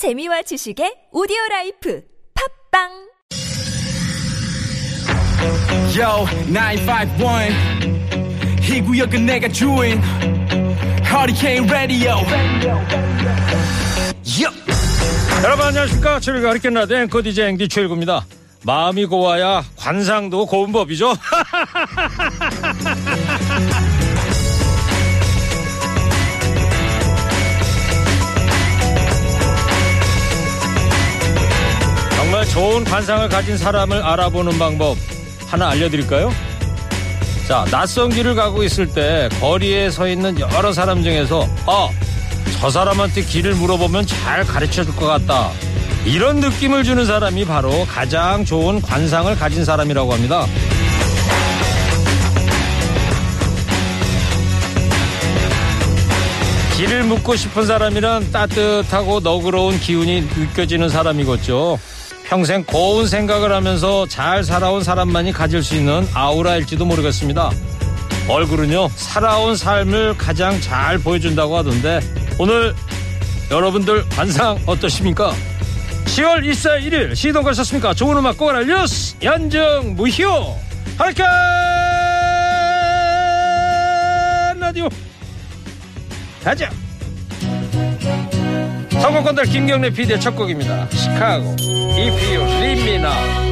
재미와 지식의 오디오 life 팝빵! Yo 951 이 구역은 내가 주인. 허리케인 라디오 여러분 안녕하십니까? 저희가 허리케인 라디오 앵커 DJ 앵디 최일구입니다. 마음이 고와야 관상도 고운 법이죠? 좋은 관상을 가진 사람을 알아보는 방법 하나 알려드릴까요? 자 낯선 길을 가고 있을 때 거리에 서 있는 여러 사람 중에서 아 저 사람한테 길을 물어보면 잘 가르쳐 줄 것 같다. 이런 느낌을 주는 사람이 바로 가장 좋은 관상을 가진 사람이라고 합니다. 길을 묻고 싶은 사람이란 따뜻하고 너그러운 기운이 느껴지는 사람이겠죠. 평생 고운 생각을 하면서 잘 살아온 사람만이 가질 수 있는 아우라일지도 모르겠습니다. 얼굴은요, 살아온 삶을 가장 잘 보여준다고 하던데, 오늘 여러분들 관상 어떠십니까? 10월 24일 1일 시동 가셨습니까? 좋은 음악 꼬라 뉴스 연정 무효 하리칸 라디오 가자 성공건달 김경래 PD의 첫 곡입니다. 시카고. If You Leave Me Now.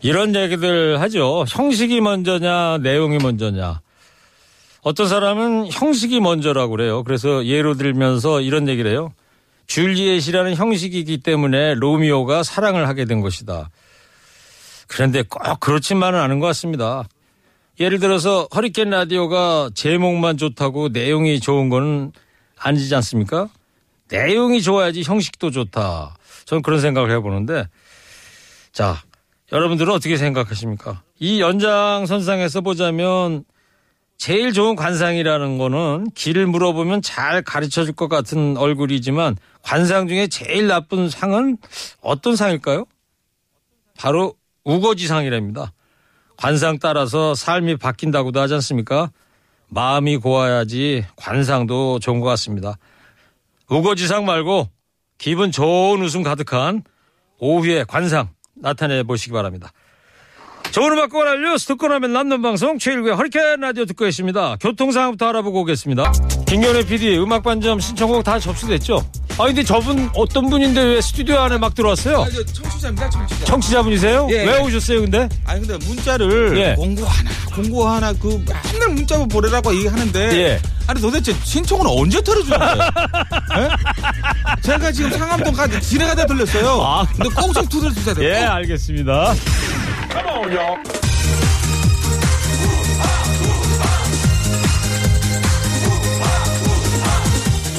이런 얘기들 하죠. 형식이 먼저냐 내용이 먼저냐. 어떤 사람은 형식이 먼저라고 그래요. 그래서 예로 들면서 이런 얘기를 해요 줄리엣이라는 형식이기 때문에 로미오가 사랑을 하게 된 것이다 그런데 꼭 그렇지만은 않은 것 같습니다 예를 들어서 허리케인 라디오가 제목만 좋다고 내용이 좋은 건 아니지 않습니까? 내용이 좋아야지 형식도 좋다. 저는 그런 생각을 해보는데 자 여러분들은 어떻게 생각하십니까? 이 연장선상에서 보자면 제일 좋은 관상이라는 거는 길을 물어보면 잘 가르쳐 줄 것 같은 얼굴이지만 관상 중에 제일 나쁜 상은 어떤 상일까요? 바로 우거지상이랍니다. 관상 따라서 삶이 바뀐다고도 하지 않습니까? 마음이 고와야지 관상도 좋은 것 같습니다. 우거지상 말고 기분 좋은 웃음 가득한 오후의 관상 나타내 보시기 바랍니다. 좋은 음악 꼬라 뉴스 듣고 나면 남는 방송 최일구의 허리케인 라디오 듣고 계십니다. 교통 상황부터 알아보고 오겠습니다. 김경래 PD 음악 반점 신청곡 다 접수됐죠? 아 근데 저분 어떤 분인데 왜 스튜디오 안에 막 들어왔어요? 아, 저 청취자입니다, 청취자. 청취자분이세요? 예. 왜 오셨어요 근데? 아니 근데 문자를 예. 공고 하나, 공고 하나 그 맨날 문자 보내라고 얘기하는데. 예. 아니 도대체 신청은 언제 털어주는 거예요? 예? 제가 지금 상암동까지 지뢰가다 들렸어요. 아. 근데 꼭좀 두드려 주세요. 예 꼭. 알겠습니다.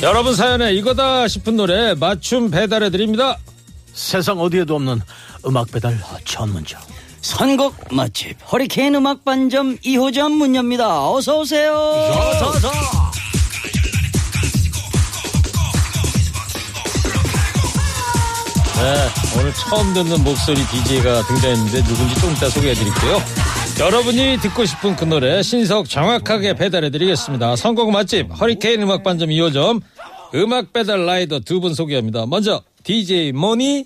여러분 사연에 이거다 싶은 노래 맞춤 배달해 드립니다. 세상 어디에도 없는 음악 배달 전문점. 선곡 맛집 허리케인 음악 반점 2호점 문 엽니다. 어서 오세요. 네, 오늘 처음 듣는 목소리 DJ가 등장했는데 누군지 좀 이따 소개해 드릴게요. 여러분이 듣고 싶은 그 노래 신속 정확하게 배달해 드리겠습니다. 선곡 맛집 허리케인 음악 반점 2호점 음악 배달 라이더 두 분 소개합니다. 먼저 DJ 모니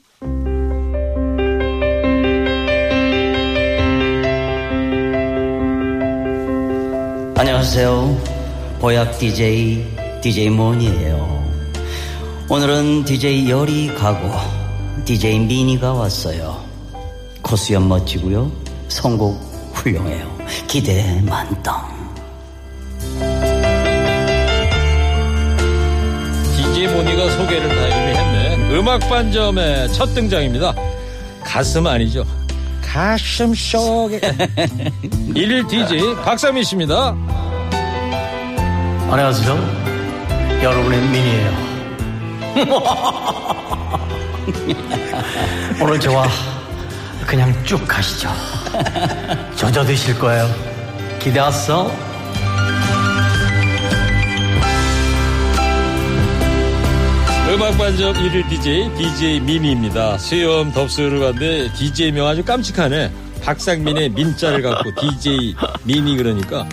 안녕하세요. 보약 DJ DJ 몬이에요. 오늘은 DJ 열이 가고 DJ 미니가 왔어요. 코스염 멋지고요. 선곡 훌륭해요. 기대 만땅. DJ 모니가 소개를 다 이미 했네. 음악 반점의 첫 등장입니다. 가슴 아니죠. 가슴 속에. 일일 DJ 박상민 씨입니다. 안녕하세요. 여러분의 민이에요. 오늘 저와 그냥 쭉 가시죠. 젖어 드실 거예요. 기대 왔어? 음악반점 1일 DJ, DJ 미니입니다. 수염 덥수를 갔는데 DJ명 아주 깜찍하네. 박상민의 민자를 갖고 DJ 미니 그러니까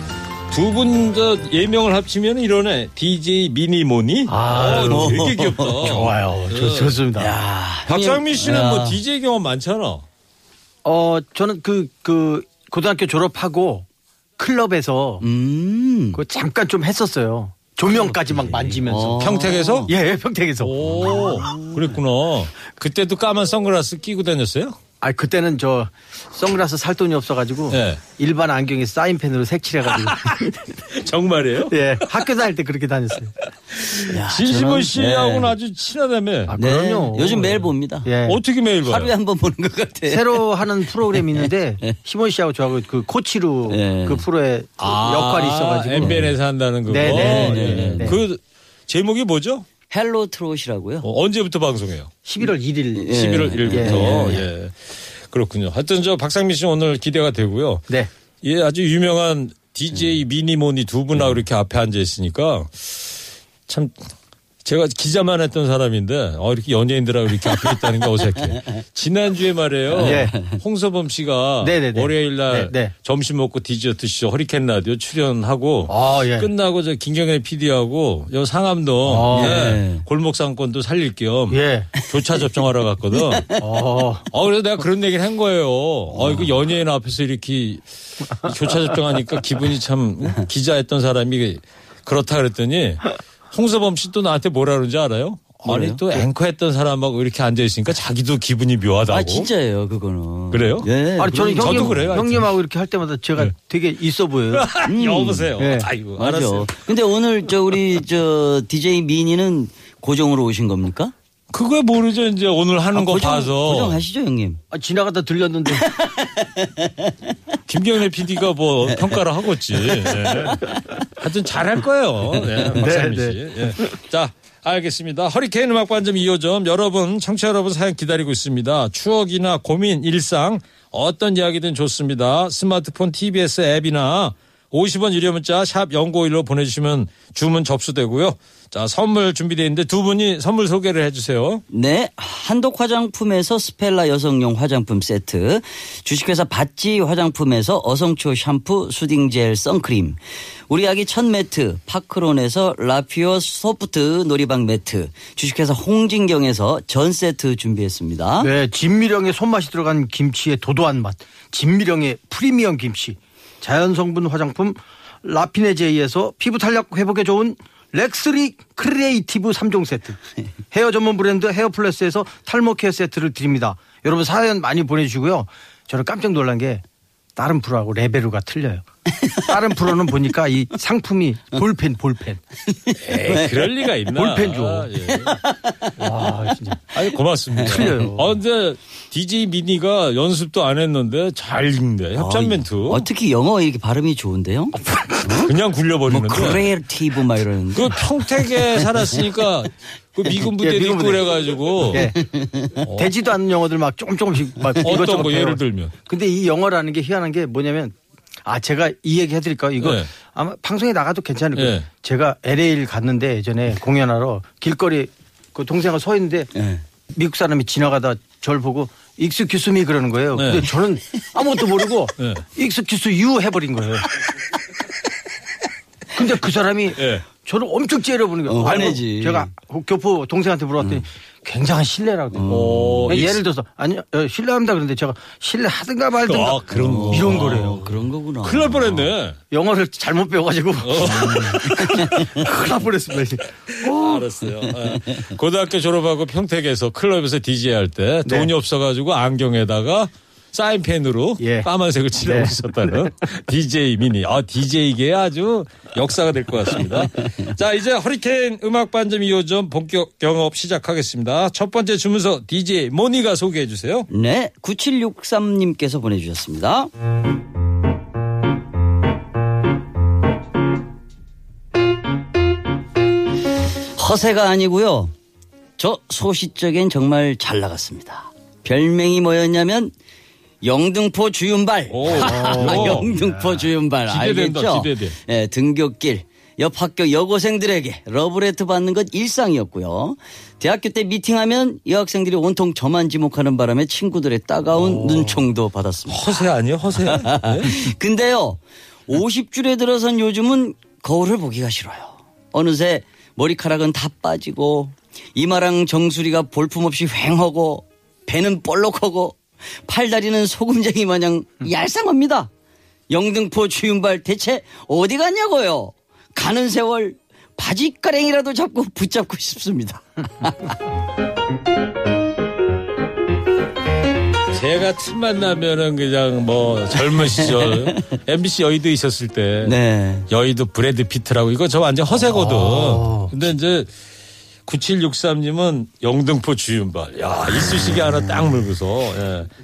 두 분 저 예명을 합치면 이러네. DJ 미니모니? 아, 어, 되게 귀엽다. 좋아요. 좋, 좋습니다. 야, 박상민 씨는 야. 뭐 DJ 경험 많잖아. 어, 저는 그, 그, 고등학교 졸업하고 클럽에서 음. 그 잠깐 좀 했었어요. 조명까지 막 만지면서. 어. 평택에서? 예, 평택에서. 오, 그랬구나. 그때도 까만 선글라스 끼고 다녔어요? 아, 그때는 저 선글라스 살 돈이 없어가지고 예. 일반 안경에 사인펜으로 색칠해가지고. 정말이에요? 예, 학교 다닐 때 그렇게 다녔어요. 야, 진심원 씨하고는 네. 아주 친하다며. 아, 네. 그럼요. 요즘 매일 봅니다. 예. 어떻게 매일 봐요? 하루에 한 번 보는 것 같아. 새로 하는 프로그램 이 있는데 시몬 씨하고 저하고 그 코치로 예. 그 프로에 역할이 있어가지고 MBN에서 한다는 그거. 네, 네, 네, 예. 네, 네. 그 제목이 뭐죠? 헬로 트롯이라고요. 어, 언제부터 방송해요? 11월 1일. 예. 11월 1일부터. 예, 예. 그렇군요. 하여튼 저 박상민 씨 오늘 기대가 되고요. 네. 예, 아주 유명한 DJ 미니모니 두 분하고 이렇게 앞에 앉아 있으니까 참 제가 기자만 했던 사람인데 어, 이렇게 연예인들하고 이렇게 앞에 있다는 게 어색해. 지난주에 말이에요. 네. 홍서범 씨가 네네네. 월요일 날 네, 네. 점심 먹고 디저트 쇼 허리케인 라디오 출연하고 아, 예. 끝나고 저 김경래 PD하고 요 상암동 아, 예, 네. 골목 상권도 살릴 겸 예. 교차 접종하러 갔거든. 어. 어, 그래서 내가 그런 얘기를 한 거예요. 어, 이거 연예인 앞에서 이렇게 교차 접종하니까 기분이 참 응? 기자했던 사람이 그렇다 그랬더니 홍서범 씨 또 나한테 뭐라 그러는지 알아요? 뭐래요? 아니 또 앵커 했던 사람하고 이렇게 앉아 있으니까 자기도 기분이 묘하다고. 아 진짜예요 그거는. 그래요? 예. 아니 저는 저도 형님, 그래요, 하여튼. 형님하고 이렇게 할 때마다 제가 네. 되게 있어 보여요. 여보세요. 예. 아이고. 알았어요. 근데 오늘 저 우리 저 DJ 미니는 고정으로 오신 겁니까? 그거 모르죠. 이제 오늘 하는 아, 거 고정, 봐서 고정하시죠 형님. 아, 지나가다 들렸는데 김경래 PD가 뭐 평가를 하겠지. 예. 하여튼 잘할 거예요. 예, 박상민 네, 씨. 예. 자, 알겠습니다. 허리케인 음악 반점 2호점 여러분, 청취자 여러분 사연 기다리고 있습니다. 추억이나 고민, 일상 어떤 이야기든 좋습니다. 스마트폰 TBS 앱이나 50원 유료 문자 샵 0951로 보내주시면 주문 접수되고요. 자, 선물 준비되어 있는데 두 분이 선물 소개를 해주세요. 네, 한독 화장품에서 스펠라 여성용 화장품 세트, 주식회사 바찌 화장품에서 어성초 샴푸, 수딩 젤, 선크림, 우리 아기 첫 매트, 파크론에서 라피오 소프트 놀이방 매트, 주식회사 홍진경에서 전 세트 준비했습니다. 네, 진미령의 손맛이 들어간 김치의 도도한 맛. 진미령의 프리미엄 김치. 자연 성분 화장품 라피네제이에서 피부 탄력 회복에 좋은 렉스리 크리에이티브 3종 세트. 헤어 전문 브랜드 헤어플러스에서 탈모 케어 세트를 드립니다. 여러분 사연 많이 보내주시고요. 저는 깜짝 놀란 게 다른 프로하고 레벨루가 틀려요. 다른 프로는 보니까 이 상품이 볼펜, 볼펜. 에이, 그럴 리가 있나. 볼펜 줘. 아, 예. 와, 진짜. 아니 고맙습니다. 틀려요. 아 근데 DJ 미니가 연습도 안 했는데 잘 읽네. 협찬 멘트. 어, 특히 영어 이렇게 발음이 좋은데요? 그냥 뭐 굴려버리는데. creative 막 이러는데. 그 평택에 살았으니까 그 미군 부대도 예, 미군 있고. 그래가지고 예. 되지도 않는 영어들 막 조금 조금씩 막 어떤 거. 예를 들면 근데 이 영어라는 게 희한한 게 뭐냐면 아 제가 이 얘기 해드릴까요? 이거 네. 아마 방송에 나가도 괜찮을 거예요. 네. 제가 LA를 갔는데 예전에 공연하러 길거리 그 동생과 서 있는데 예. 미국 사람이 지나가다 절 보고 excuse me 그러는 거예요. 네. 근데 저는 아무것도 모르고 네. excuse you 해버린 거예요. 근데 그 사람이 네. 저를 엄청 째려보는 거예요. 어, 화내지. 제가 교포 동생한테 물어봤더니 굉장한 실례라고. 어, 그러니까 예를 들어서 아니요 어, 실례합니다 그런데 제가 실례하든가 말든가 아, 그런 거. 이런 거래요. 그런 거구나. 큰일 날 뻔했네. 영어를 잘못 배워가지고 어. 큰일 날 뻔했습니다. 알았어요. 예. 고등학교 졸업하고 평택에서 클럽에서 DJ 할때 네. 돈이 없어가지고 안경에다가 사인펜으로 예. 까만색을 칠하고 네. 있었다는 DJ 미니. 아, DJ계 아주 역사가 될 것 같습니다. 자, 이제 허리케인 음악 반점 2호점 본격 영업 시작하겠습니다. 첫 번째 주문서 DJ 모니가 소개해 주세요. 네, 9763님께서 보내주셨습니다. 허세가 아니고요. 저 소시적엔 정말 잘 나갔습니다. 별명이 뭐였냐면 영등포 주윤발. 오. 영등포 주윤발 기대된다, 알겠죠? 기대돼. 예, 등굣길. 옆 학교 여고생들에게 러브레터 받는 것 일상이었고요. 대학교 때 미팅하면 여학생들이 온통 저만 지목하는 바람에 친구들의 따가운 눈총도 받았습니다. 허세 아니에요? 허세? 네? 근데요, 50줄에 들어선 요즘은 거울을 보기가 싫어요. 어느새 머리카락은 다 빠지고, 이마랑 정수리가 볼품없이 휑하고, 배는 볼록하고, 팔다리는 소금쟁이 마냥 얄쌍합니다. 영등포 주윤발 대체 어디 갔냐고요? 가는 세월 바지가랭이라도 잡고 붙잡고 싶습니다. 제가 틈만 나면은 그냥 뭐 젊은 시절 MBC 여의도 있었을 때 네. 여의도 브래드 피트라고 이거 저 완전 허세거든. 근데 이제 9763님은 영등포 주윤발. 야, 이쑤시개 하나 딱 물고서.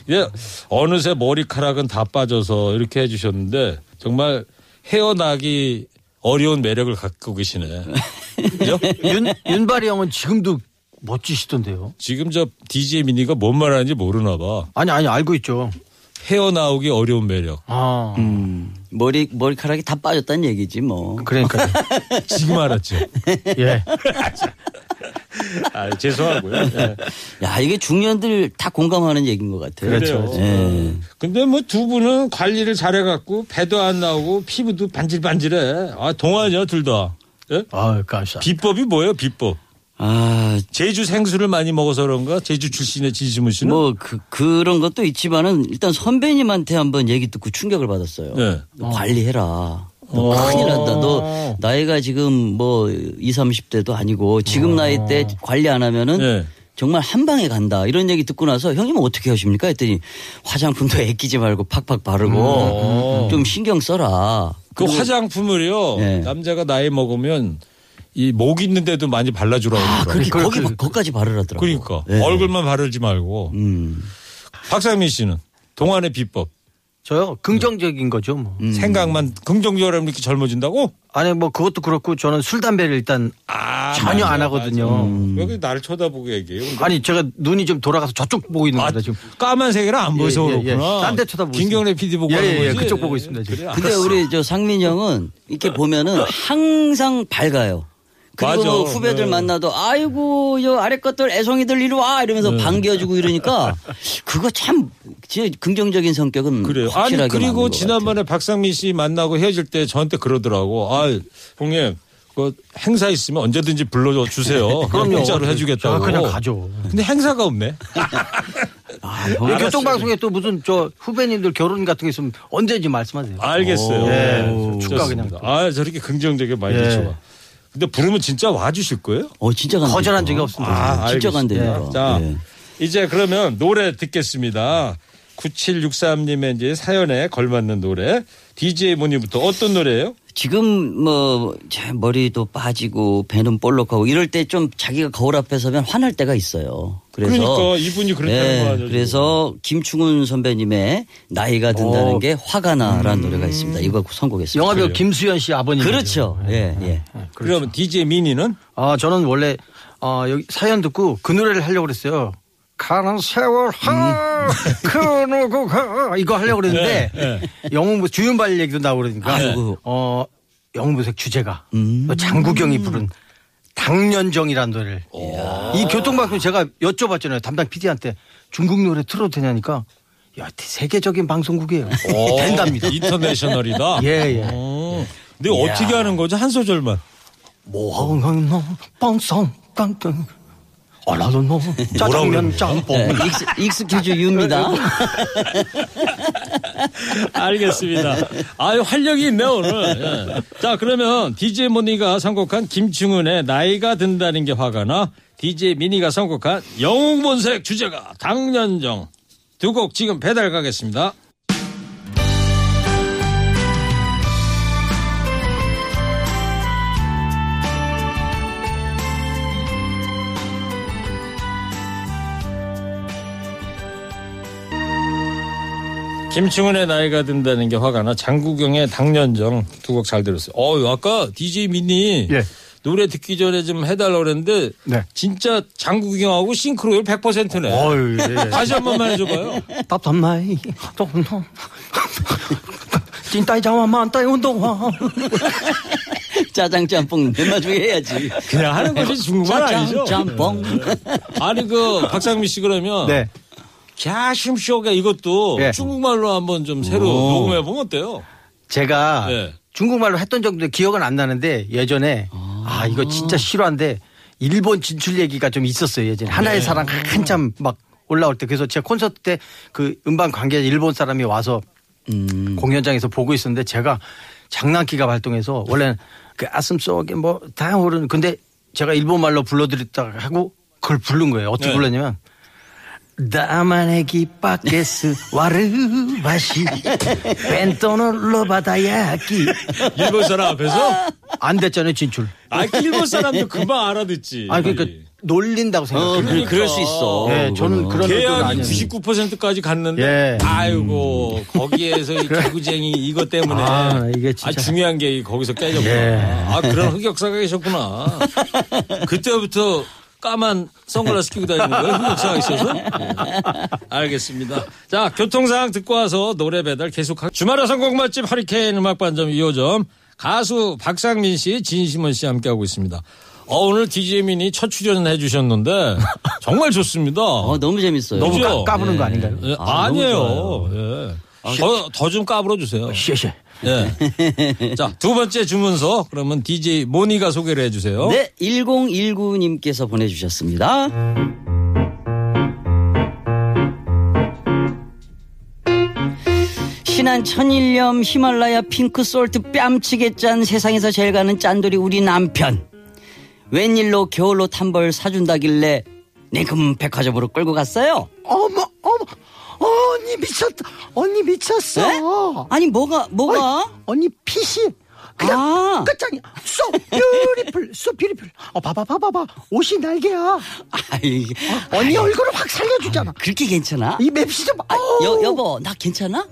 예. 어느새 머리카락은 다 빠져서 이렇게 해주셨는데 정말 헤어나기 어려운 매력을 갖고 계시네. 그죠? 윤, 윤발이 형은 지금도 멋지시던데요. 지금 저 DJ 미니가 뭔 말하는지 모르나 봐. 아니, 아니, 알고 있죠. 헤어나오기 어려운 매력. 아. 음, 머리, 머리카락이 다 빠졌다는 얘기지 뭐. 그러니까. 지금 알았죠. 예. 아, 죄송하고요. 예. 야, 이게 중년들 다 공감하는 얘기인 것 같아요. 그래요. 예. 근데 뭐 두 분은 관리를 잘해갖고 배도 안 나오고 피부도 반질반질해. 아 동안이야 둘 다. 예? 아, 감사. 비법이 뭐예요 비법? 아, 제주 생수를 많이 먹어서 그런가? 제주 출신의 지지문 씨는? 뭐, 그, 그런 것도 있지만은 일단 선배님한테 한번 얘기 듣고 충격을 받았어요. 네. 너 관리해라. 너 어. 큰일 난다. 너 나이가 지금 뭐 20, 30대도 아니고 지금 나이 때 관리 안 하면은 네. 정말 한 방에 간다. 이런 얘기 듣고 나서 형님은 어떻게 하십니까? 했더니 화장품도 애끼지 말고 팍팍 바르고 좀 신경 써라. 그 화장품을요 네. 남자가 나이 먹으면 이목 있는데도 많이 발라주라고 아. 그렇게 거기, 거기까지 바르라더라고. 그러니까 네. 얼굴만 바르지 말고. 음. 박상민 씨는 동안의 비법 저요? 긍정적인 거죠, 뭐. 음. 생각만 긍정적으로 하면 이렇게 젊어진다고? 아니, 뭐, 그것도 그렇고 저는 술, 담배를 일단 아, 전혀 맞아, 안 하거든요. 맞아. 여기 나를 쳐다보고 얘기해요. 근데 아니, 제가 눈이 좀 돌아가서 저쪽 보고 있는 아, 겁니다, 지금. 까만색이라 안 보여서 예, 예, 예. 그렇구나. 딴 데 쳐다보고 김경래 PD 보고 예, 하는 예, 예. 거지. 그쪽 보고 있습니다, 지금. 그래, 근데. 우리 저 상민 형은 이렇게 보면은 항상 밝아요. 그리고 맞아. 뭐 후배들 네. 만나도 아이고 요 아래 것들 애송이들 이리 와 이러면서 반겨주고 이러니까 그거 참 진짜 긍정적인 성격은 그래요. 아니 확실하게 그리고 맞는 것 지난번에 박상민 씨 만나고 헤어질 때 저한테 그러더라고. 아, 형님. 그 행사 있으면 언제든지 불러 주세요. 그럼 공짜로 해주겠다고. 제가 그냥 가죠. 근데 행사가 없네. 아, 교통방송에 또 무슨 저 후배님들 결혼 같은 게 있으면 언제든지 말씀하세요. 알겠어요. 예, 네, 축가. 그냥 또. 아, 저렇게 긍정적인 마인드 예. 좋아. 근데 부르면 진짜 와주실 거예요? 어 진짜 간다. 거절한 적이 없습니다. 아, 진짜 알겠습니다. 간다니까. 자, 예. 이제 그러면 노래 듣겠습니다. 9763님의 이제 사연에 걸맞는 노래. DJ 문의부터 어떤 노래예요? 지금 뭐제 머리도 빠지고 배는 볼록하고 이럴 때 좀 자기가 거울 앞에 서면 화날 때가 있어요. 그래서 그러니까 이분이 그랬다는 네, 거 아니에요? 그래서 김충훈 선배님의 나이가 든다는 어. 게 화가 나라는 노래가 있습니다. 이거 선곡했습니다. 영화배우 김수현 씨 아버님. 그렇죠. 예, 예. 그러면 DJ 미니는 아, 저는 원래 어, 여기 사연 듣고 그 노래를 하려고 그랬어요. 가는 세월 하, 그 누구가 이거 하려고 그랬는데 영웅부 주윤발 얘기도 나오고 그러니까 아이고. 어 영웅부색 주제가 음. 또 장국영이 부른 당년정이라는 노래를 이 교통방송 제가 여쭤봤잖아요 담당 PD한테 중국 노래 틀어도 되냐니까 야 세계적인 방송국이에요 된답니다 인터내셔널이다. 예, 예. 어. 근데 어떻게 하는 거죠? 한 소절만. 모항노 빵성 깡깡 얼라노 짜장면 짬뽕 네, 익스, 익스큐즈 유입니다. 알겠습니다. 아유, 활력이 있네, 오늘. 예. 자, 그러면 DJ 모니가 선곡한 김충훈의 나이가 든다는 게 화가 나, DJ 미니가 선곡한 영웅본색 주제가 당년정. 두 곡 지금 배달 가겠습니다. 김충훈의 나이가 든다는 게 화가 나 장국영의 당년정 두 곡 잘 들었어요. 어, 아까 DJ 미니 예. 노래 듣기 전에 좀 해달라고 그랬는데 네. 진짜 장국영하고 싱크로율 100%네. 어유 예. 다시 한 번만 해줘봐요. 답답나이 또노 찐따이 자와 만 따이 운동화 짜장 짬뽕 맨 마지막에 해야지. 그냥 하는 것이 중국말 아니죠? 짜장 짬뽕. 아니 그 박상민 씨 그러면 네. 갸심쇼가 이것도 예. 중국말로 한번 좀 새로 오. 녹음해 보면 어때요? 제가 네. 중국말로 했던 정도 기억은 안 나는데 예전에 아, 이거 진짜 실화인데 일본 진출 얘기가 좀 있었어요 예전에 하나의 사랑 한참 막 올라올 때 그래서 제가 콘서트 때 그 음반 관계자 일본 사람이 와서 음. 공연장에서 보고 있었는데 제가 장난기가 발동해서 원래는 그 가슴 속에 뭐 다양오르는 근데 제가 일본말로 불러드렸다가 하고 그걸 부른 거예요 어떻게 네. 불렀냐면 다마네기 바케스 와르바시 벤토노 로바다야키 일본 사람 앞에서? 안 됐잖아요 진출. 아, 일본 사람도 금방 알아듣지. 아 그러니까 놀린다고 어, 생각해요. 그, 그럴 수 있어. 네, 저는 그런 의도는 계약이 아니에요. 99%까지 갔는데 예. 아이고 거기에서 이 개구쟁이 이것 때문에 아, 이게 진짜. 아, 중요한 게 거기서 깨졌구나. 예. 아 그런 흑역사가 계셨구나. 그때부터 까만 선글라스 끼고 다니는 거예요? 흑역사가 있어서? 예. 알겠습니다. 자 교통 상황 듣고 와서 노래 배달 계속 하. 주말의 선곡 맛집 하리케인 음악 반점 2호점 가수 박상민 씨, 진심원 씨 함께하고 있습니다. 어, 오늘 DJ 민이 첫 출연해 주셨는데 정말 좋습니다. 어, 너무 재밌어요. 너무? 까, 까부는 거 아닌가요? 예, 아, 아, 니에 너무 요 예. 더좀 까불어 주세요. 쉐쉐. 예. 자, 두 번째 주문서 그러면 DJ 모니가 소개를 해 주세요. 네, 1019 님께서 보내 주셨습니다. 신한 천일염 히말라야 핑크 솔트 뺨치게 짠 세상에서 제일 가는 짠돌이 우리 남편. 웬일로 겨울로 탄벌 사준다길래 내금 백화점으로 끌고 갔어요. 어머 어머 언니 미쳤다. 언니 미쳤어. 네? 아니 뭐가 뭐가? 어이, 언니 핏이 그냥 아. 끝장이야. So beautiful, so beautiful. 어 봐봐 봐봐 봐. 옷이 날개야. 아이, 언니 얼굴을 확 살려주잖아. 그렇게 괜찮아? 이 맵시 좀. 아, 어우. 여, 여보 나 괜찮아?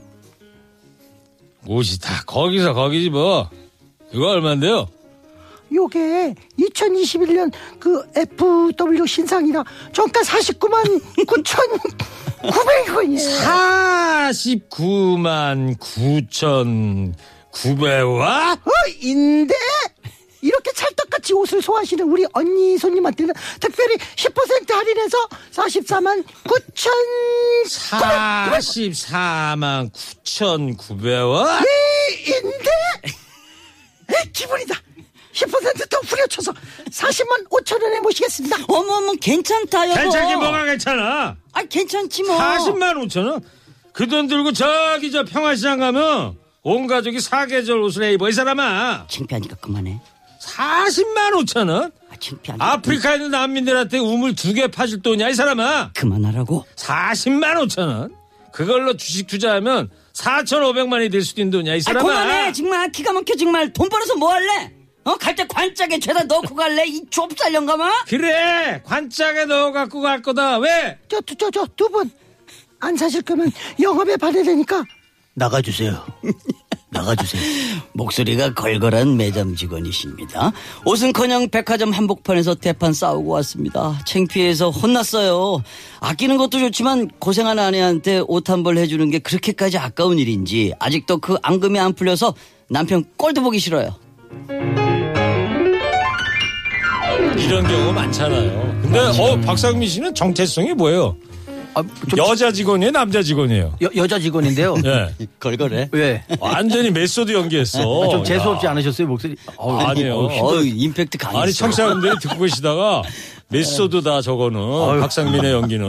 옷이 다 거기서 거기지 뭐. 이거 얼마인데요? 요게 2021년 그 FW 신상이라 정가 49만 9,900원이에요. 49만 9천 900원? 어, 인데 이렇게 찰떡같이 옷을 소화하시는 우리 언니 손님한테는 특별히 10% 할인해서 44만 9천 44만 9천 900원? 인데 에, 기분이다. 10%더 후려쳐서 40만 5천 원에 모시겠습니다. 어머머 괜찮다 여보. 괜찮긴 뭐가 괜찮아? 아 괜찮지 뭐. 40만 5천 원? 그 돈 들고 저기 저 평화시장 가면 온 가족이 사계절 옷을 해 입어 이 사람아 창피하니까 그만해. 40만 5천 원? 아 창피하니까. 아프리카에 있는 난민들한테 우물 두 개 파줄 돈이야 이 사람아 그만하라고. 40만 5천 원? 그걸로 주식 투자하면 4,500만이 될 수도 있는 돈이야 이아 사람아 그만해 정말 기가 막혀 정말 돈 벌어서 뭐 할래? 어 갈 때 관짝에 죄다 넣고 갈래 이 좁쌀 영감아? 그래 관짝에 넣어 갖고 갈 거다 왜? 저, 저, 저, 두 분. 안 사실 거면 영업에 반대되니까 나가주세요. 나가주세요. 목소리가 걸걸한 매점 직원이십니다. 옷은커녕 백화점 한복판에서 대판 싸우고 왔습니다. 창피해서 혼났어요. 아끼는 것도 좋지만 고생한 아내한테 옷 한 벌 해주는 게 그렇게까지 아까운 일인지 아직도 그 앙금이 안 풀려서 남편 꼴도 보기 싫어요. 이런 경우 많잖아요 근데 어 박상민 씨는 정체성이 뭐예요? 아, 좀 여자 직원이에요 남자 직원이에요? 여, 여자 직원인데요. 예. 걸걸해. 왜? 완전히 메소드 연기했어 좀 재수없지 않으셨어요 목소리? 어우, 아니에요. 어, 임팩트 강했어. 아니 청취자분들이 듣고 계시다가 메소드 다 저거는 박상민의 연기는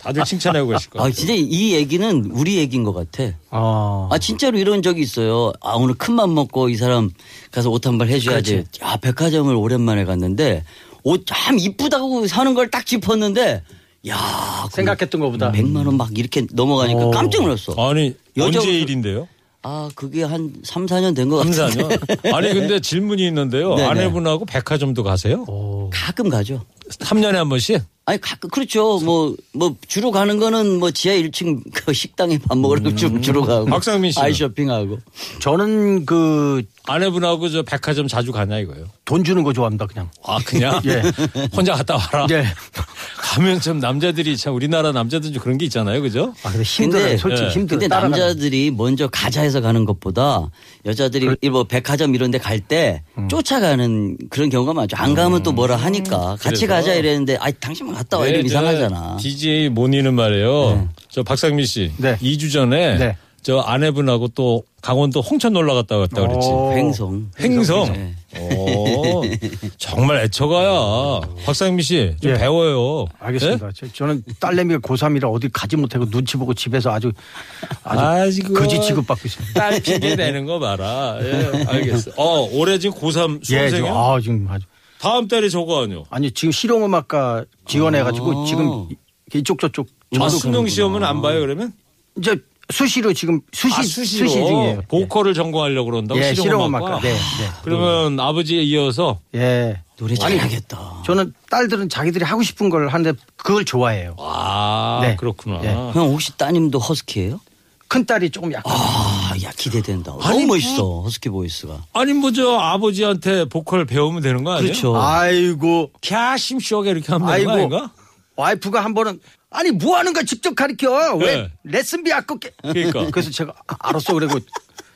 다들 칭찬하고 계실 거예요. 아, 진짜 이 얘기는 우리 얘기인 것 같아. 어. 아, 진짜로 이런 적이 있어요. 아, 오늘 큰 맘 먹고 이 사람 가서 옷 한 벌 해줘야지. 야, 백화점을 오랜만에 갔는데 옷 참 이쁘다고 사는 걸 딱 짚었는데 야, 생각했던 것보다. 100만 원 막 이렇게 넘어가니까 어. 깜짝 놀랐어. 아니 여자 언제 옷을- 일인데요? 아, 그게 한 3, 4년 된것 3, 같아요. 4년? 아니 근데 질문이 있는데요. 네네. 아내분하고 백화점도 가세요? 가끔 가죠. 3년에 한 번씩? 아니 가끔 그렇죠. 뭐뭐 주로 가는 거는 뭐 지하 1층 그 식당에 밥 먹으러 좀 주로 가고. 음. 박상민 씨는? 아이 쇼핑하고. 저는 그돈 아내분하고 저 백화점 자주 가냐 이거예요. 주는 거 좋아합니다, 그냥. 아, 그냥? 예. 혼자 갔다 와라? 예. 가면 좀 남자들이 참 우리나라 남자들 좀 그런 게 있잖아요. 그죠? 아, 근데 힘들어요. 근데- 솔직히 예. 힘들어요. 근데 남자들이 먼저 가자 해서 가는 것보다 여자들이 뭐 백화점 이런 데 갈때 음. 쫓아가는 그런 경우가 많죠. 안 가면 또 뭐라 하니까 같이 그래 서- 가자 이랬는데 아이 당신만 갔다 와 이러면 이상하잖아. DJ 모니는 말이에요. 저 박상민 씨. 네. 2주 전에 네. 저 아내분하고 또 강원도 홍천 놀러 갔다 왔다 그랬지. 어. 횡성. 행성. 네. 오, 정말 애처가야. 박상민 씨, 좀 예. 배워요. 알겠습니다. 네? 저- 저는 딸내미가 고3이라 어디 가지 못하고 눈치 보고 집에서 아주 아주. 거지 취급받고 있습니다. 딸 핑계 내는 거 봐라. 예, 알겠어. 어, 올해 지금 고3 예, 수험생이야? 지금, 아, 지금 아주. 다음 달에 저거 아니요? 아니, 지금 실용음악과 지원해가지고 아. 지금 이쪽 저쪽. 아, 수능 시험은 안 봐요, 그러면? 이제 수시로 지금 수시, 아, 수시로. 수시 중이에요. 보컬을 전공하려고 그런다고? 예, 실용음악과? 네, 네. 그러면 아버지에 이어서 예. 노래 잘하겠다. 저는 딸들은 자기들이 하고 싶은 걸 하는데 그걸 좋아해요. 아, 네. 그렇구나. 예. 형 혹시 따님도 허스키예요? 큰 딸이 조금 약간. 아, 야 기대된다. 아니, 너무 멋있어 허스키 보이스가. 아니, 뭐, 저, 아버지한테 보컬 배우면 되는 거 아니에요? 그렇죠. 아이고, 캬심쇼게 이렇게 하면 되는 거 아이고. 아닌가? 와이프가 한 번은 아니 뭐 하는 거야 직접 가르쳐 왜 네. 레슨비 아깝게 그러니까. 그래서 제가 아, 알았어 그리고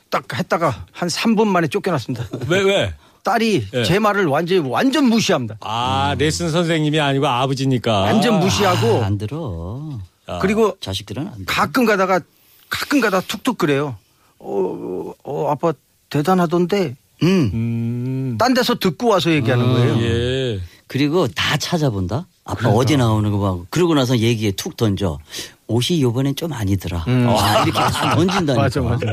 딱 했다가 한 3분 만에 쫓겨났습니다 왜, 왜? 딸이 예. 제 말을 완전히 완전 무시합니다 아, 레슨 선생님이 아니고 아버지니까. 완전 무시하고 아, 안 들어. 그리고 자식들은 안 들어. 가끔 가다가 가끔 가다 툭툭 그래요 어, 어 아빠 대단하던데 음. 음. 딴 데서 듣고 와서 얘기하는 거예요 예. 그리고 다 찾아본다. 아빠 어디 나오는 거 봐. 그러고 나서 얘기에 툭 던져. 옷이 요번엔 좀 아니더라. 아, 이렇게 던진다니까. 맞아 맞아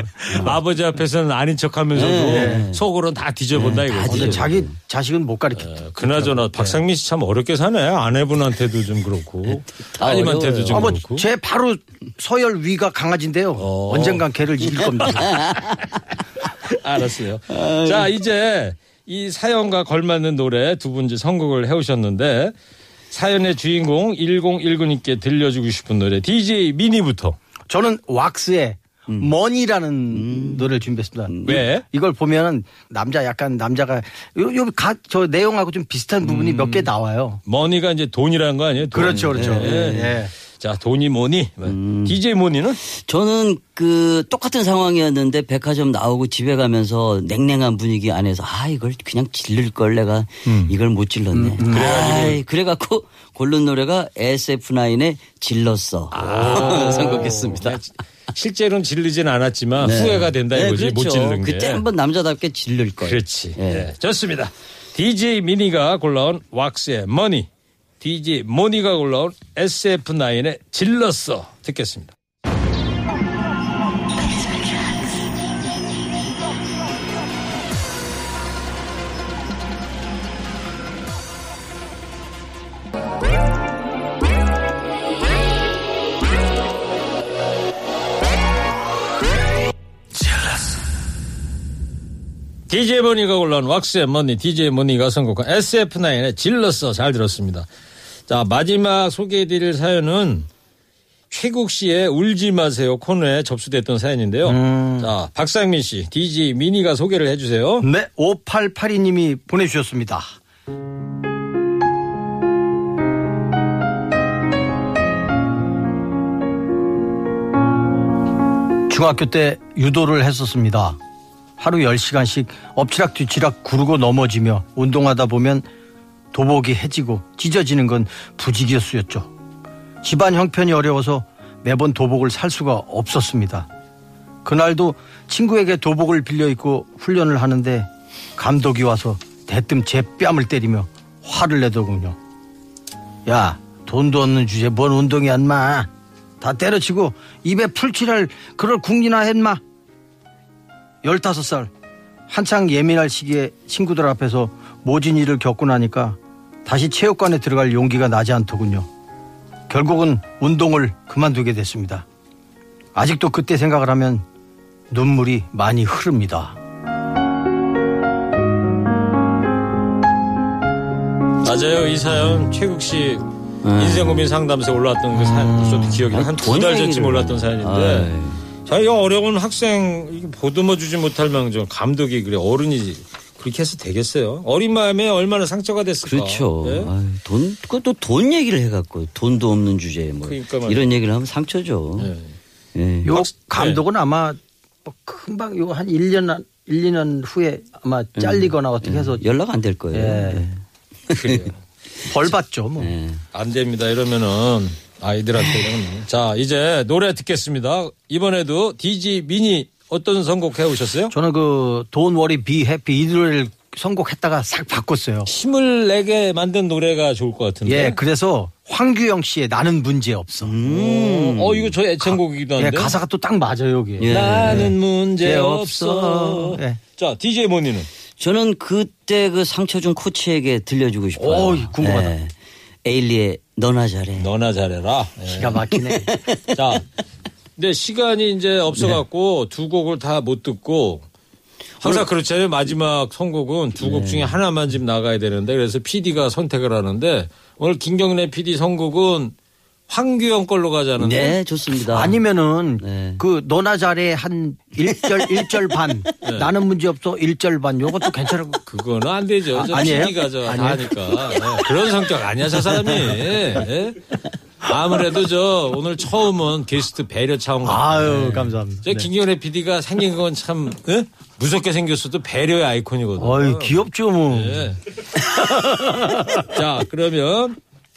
아버지 앞에서는 아닌 척 하면서도 네. 속으로는 다 뒤져본다 네, 다 이거지. 자기 자식은 못 가르쳤다 그나저나 박상민 씨 참 어렵게 사네. 아내분한테도 좀 그렇고 다 따님한테도 좀 어려워요. 그렇고. 제 바로 서열 위가 강아지인데요 어. 언젠간 걔를 이길 겁니다 알았어요. 자 이제 이 사연과 걸맞는 노래 두 분 이제 선곡을 해오셨는데 사연의 주인공 1019님께 들려주고 싶은 노래 DJ 미니부터 저는 왁스의 머니라는 노래를 준비했습니다. 왜? 이, 걸 보면은 남자 약간 남자가 요, 요, 가, 저 내용하고 좀 비슷한 부분이 몇개 나와요. money가 이제 돈이라는 거 아니에요? 돈. 그렇죠, 그렇죠. 예. 예. 자 돈이 뭐니? DJ 모니는 저는 그 똑같은 상황이었는데 백화점 나오고 집에 가면서 냉랭한 분위기 안에서 아 이걸 그냥 지를 걸 내가 이걸 못 질렀네. 그래가지고 그래갖고 고른 노래가 SF9의 질렀어 선곡했습니다. 실제로는 지르진 않았지만 후회가 된다 네, 이거지 못 그렇죠. 질른 게. 그때 한번 남자답게 지를 걸. 그렇지. 예. 예, 좋습니다. DJ 미니가 골라온 왁스의 머니, DJ 모니가 골라온 SF9의 질렀어 듣겠습니다. DJ 모니가 골라온 왁스의 머니, DJ 모니가 선곡한 SF9의 질렀어 잘 들었습니다. 자 마지막 소개해드릴 사연은 최국 씨의 울지 마세요 코너에 접수됐던 사연인데요. 자 박상민 씨, DJ 미니가 소개를 해주세요. 네, 5882님이 보내주셨습니다. 중학교 때 유도를 했었습니다. 하루 10시간씩 엎치락 뒤치락 구르고 넘어지며 운동하다 보면 도복이 해지고 찢어지는 건 부지기수였죠. 집안 형편이 어려워서 매번 도복을 살 수가 없었습니다. 그날도 친구에게 도복을 빌려 입고 훈련을 하는데 감독이 와서 대뜸 제 뺨을 때리며 화를 내더군요. 야, 돈도 없는 주제 뭔 운동이야, 인마. 다 때려치고 입에 풀칠할 그럴 궁리나 했마. 15살 한창 예민할 시기에 친구들 앞에서 모진 일을 겪고 나니까 다시 체육관에 들어갈 용기가 나지 않더군요. 결국은 운동을 그만두게 됐습니다. 아직도 그때 생각을 하면 눈물이 많이 흐릅니다. 맞아요. 이 사연 최국 씨 네. 인생 고민 상담소에 올라왔던 그 사연 저도 기억이 한두돈달 얘기를. 전쯤 올랐던 사연인데 아이. 자기가 어려운 학생 보듬어 주지 못할 망정 감독이 그래 어른이 그렇게 해서 되겠어요. 어린 마음에 얼마나 상처가 됐을까. 그렇죠. 예? 아유, 돈, 그것도 돈 얘기를 해갖고 돈도 없는 주제에 뭐 그러니까. 이런 얘기를 하면 상처죠. 예. 예. 요 네. 감독은 아마 뭐 금방 요 한 1년 한 1, 2년 후에 아마 잘리거나 어떻게 해서 연락 안 될 거예요. 예. 예. 그래요. 벌 받죠. 뭐. 예. 안 됩니다. 이러면은 아이들한테는 자 이제 노래 듣겠습니다. 이번에도 DJ 미니 어떤 선곡 해 오셨어요? 저는 그 Don't Worry Be Happy 이 노래를 선곡했다가 싹 바꿨어요. 힘을 내게 만든 노래가 좋을 것 같은데. 예, 그래서 황규영 씨의 나는 문제 없어. 음. 어 이거 저 애창곡이기도 예, 한데. 가사가 또 딱 맞아요, 여기. 예. 나는 문제 문제 없어. 없어. 예. 자 DJ 모니는 저는 그때 그 상처 준 코치에게 들려주고 싶어요. 오, 궁금하다. 예. 에일리의 너나 잘해. 너나 잘해라. 예. 기가 막히네. 자, 근데 시간이 이제 없어갖고 두 곡을 다 못 듣고 항상 그렇잖아요. 마지막 선곡은 두곡 중에 하나만 지금 나가야 되는데 그래서 PD가 선택을 하는데 오늘 김경래 PD 선곡은 황규영 걸로 가자는데 네, 좋습니다. 아니면은 네. 그 너나 잘해 한 1절 1절 반 나는 문제 없어 1절 반 요것도 괜찮을 것 그거는 안 되죠. 저 아, 아니에요? PD가 저다 아니에요? 하니까 네, 그런 성격 아니야 저 사람이. 예? 아무래도 저 오늘 처음은 게스트 배려 차원. 아유, 감사합니다. 저 네. 김경래 PD가 생긴 건 참 무섭게 생겼어도 배려의 아이콘이거든요. 어이, 귀엽죠, 뭐. 예. 자, 그러면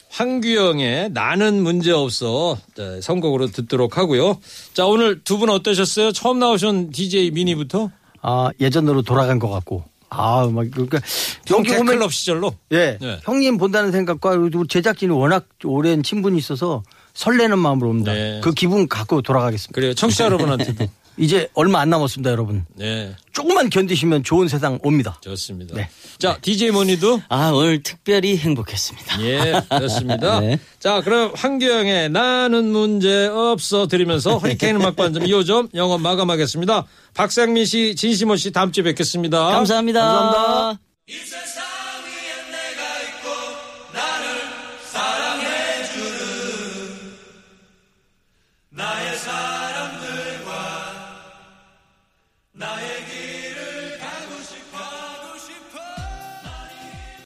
황규영의 나는 문제 없어 자, 선곡으로 듣도록 하고요. 자, 오늘 두 분 어떠셨어요? 처음 나오신 DJ 미니부터 아, 예전으로 돌아간 것 같고. 아, 막, 그러니까. 여기 보면 클럽 시절로 예. 네. 형님 본다는 생각과 제작진이 워낙 오랜 친분이 있어서 설레는 마음으로 옵니다. 네. 그 기분 갖고 돌아가겠습니다. 그래요. 청취자 여러분한테도. 이제 얼마 안 남았습니다, 여러분. 네, 조금만 견디시면 좋은 세상 옵니다. 좋습니다. 네. 자, DJ 모니도 아, 오늘 특별히 행복했습니다. 예, 그렇습니다. 네. 자, 그럼 황규영의 나는 문제 없어 들으면서 허리케인 음악 반점 2호점 영업 마감하겠습니다. 박상민 씨, 진심원 씨 다음 주에 뵙겠습니다. 감사합니다. 감사합니다.